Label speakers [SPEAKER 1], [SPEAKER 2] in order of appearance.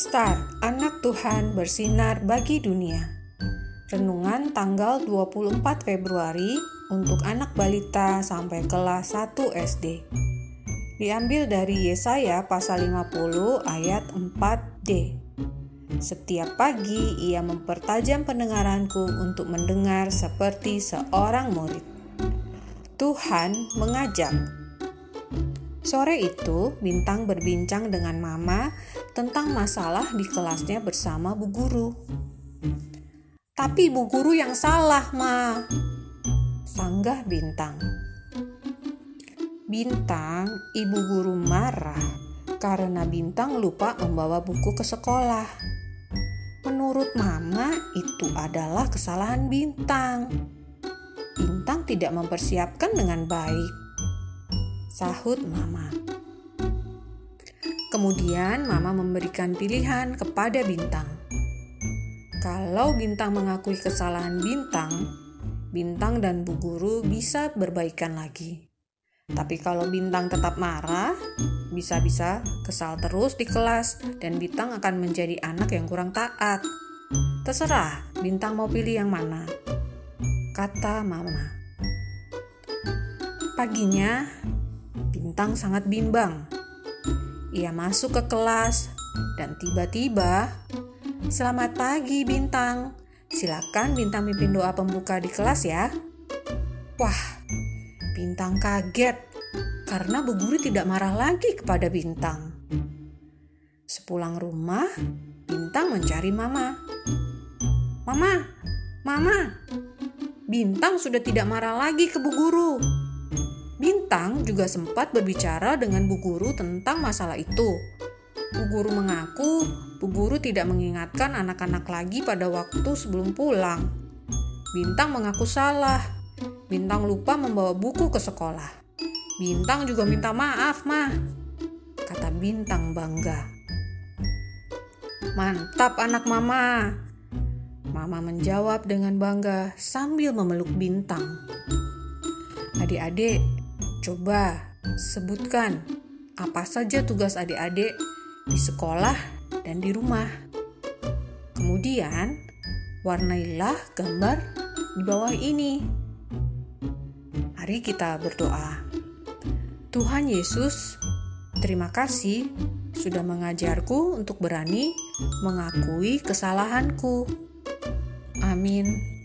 [SPEAKER 1] Star, anak Tuhan bersinar bagi dunia. Renungan tanggal 24 Februari untuk anak balita sampai kelas 1 SD. Diambil dari Yesaya pasal 50 ayat 4d. Setiap pagi ia mempertajam pendengaranku untuk mendengar seperti seorang murid. Tuhan mengajak Sore itu, Bintang berbincang dengan Mama tentang masalah di kelasnya bersama Bu Guru. Tapi Bu Guru yang salah, Ma. Sanggah Bintang. Bintang, Ibu Guru marah karena Bintang lupa membawa buku ke sekolah. Menurut Mama, itu adalah kesalahan Bintang. Bintang tidak mempersiapkan dengan baik sahut Mama. Kemudian Mama memberikan pilihan kepada Bintang. Kalau Bintang mengakui kesalahan Bintang, Bintang dan Bu Guru bisa berbaikan lagi. Tapi kalau Bintang tetap marah, bisa-bisa kesal terus di kelas dan Bintang akan menjadi anak yang kurang taat. Terserah, Bintang mau pilih yang mana. Kata Mama. Paginya, Bintang sangat bimbang. Ia masuk ke kelas dan tiba-tiba, "Selamat pagi, Bintang. Silakan Bintang pimpin doa pembuka di kelas ya." Wah, Bintang kaget karena Bu Guru tidak marah lagi kepada Bintang. Sepulang rumah, Bintang mencari Mama. "Mama, Mama, Bintang sudah tidak marah lagi ke Bu Guru." Bintang juga sempat berbicara dengan Bu Guru tentang masalah itu. Bu Guru mengaku Bu Guru tidak mengingatkan anak-anak lagi pada waktu sebelum pulang. Bintang mengaku salah. Bintang lupa membawa buku ke sekolah. Bintang juga minta maaf, mah. Kata Bintang bangga. Mantap anak mama. Mama menjawab dengan bangga sambil memeluk Bintang. Adik-adik, Coba sebutkan apa saja tugas adik-adik di sekolah dan di rumah. Kemudian, warnailah gambar di bawah ini. Mari kita berdoa. Tuhan Yesus, terima kasih sudah mengajarku untuk berani mengakui kesalahanku. Amin.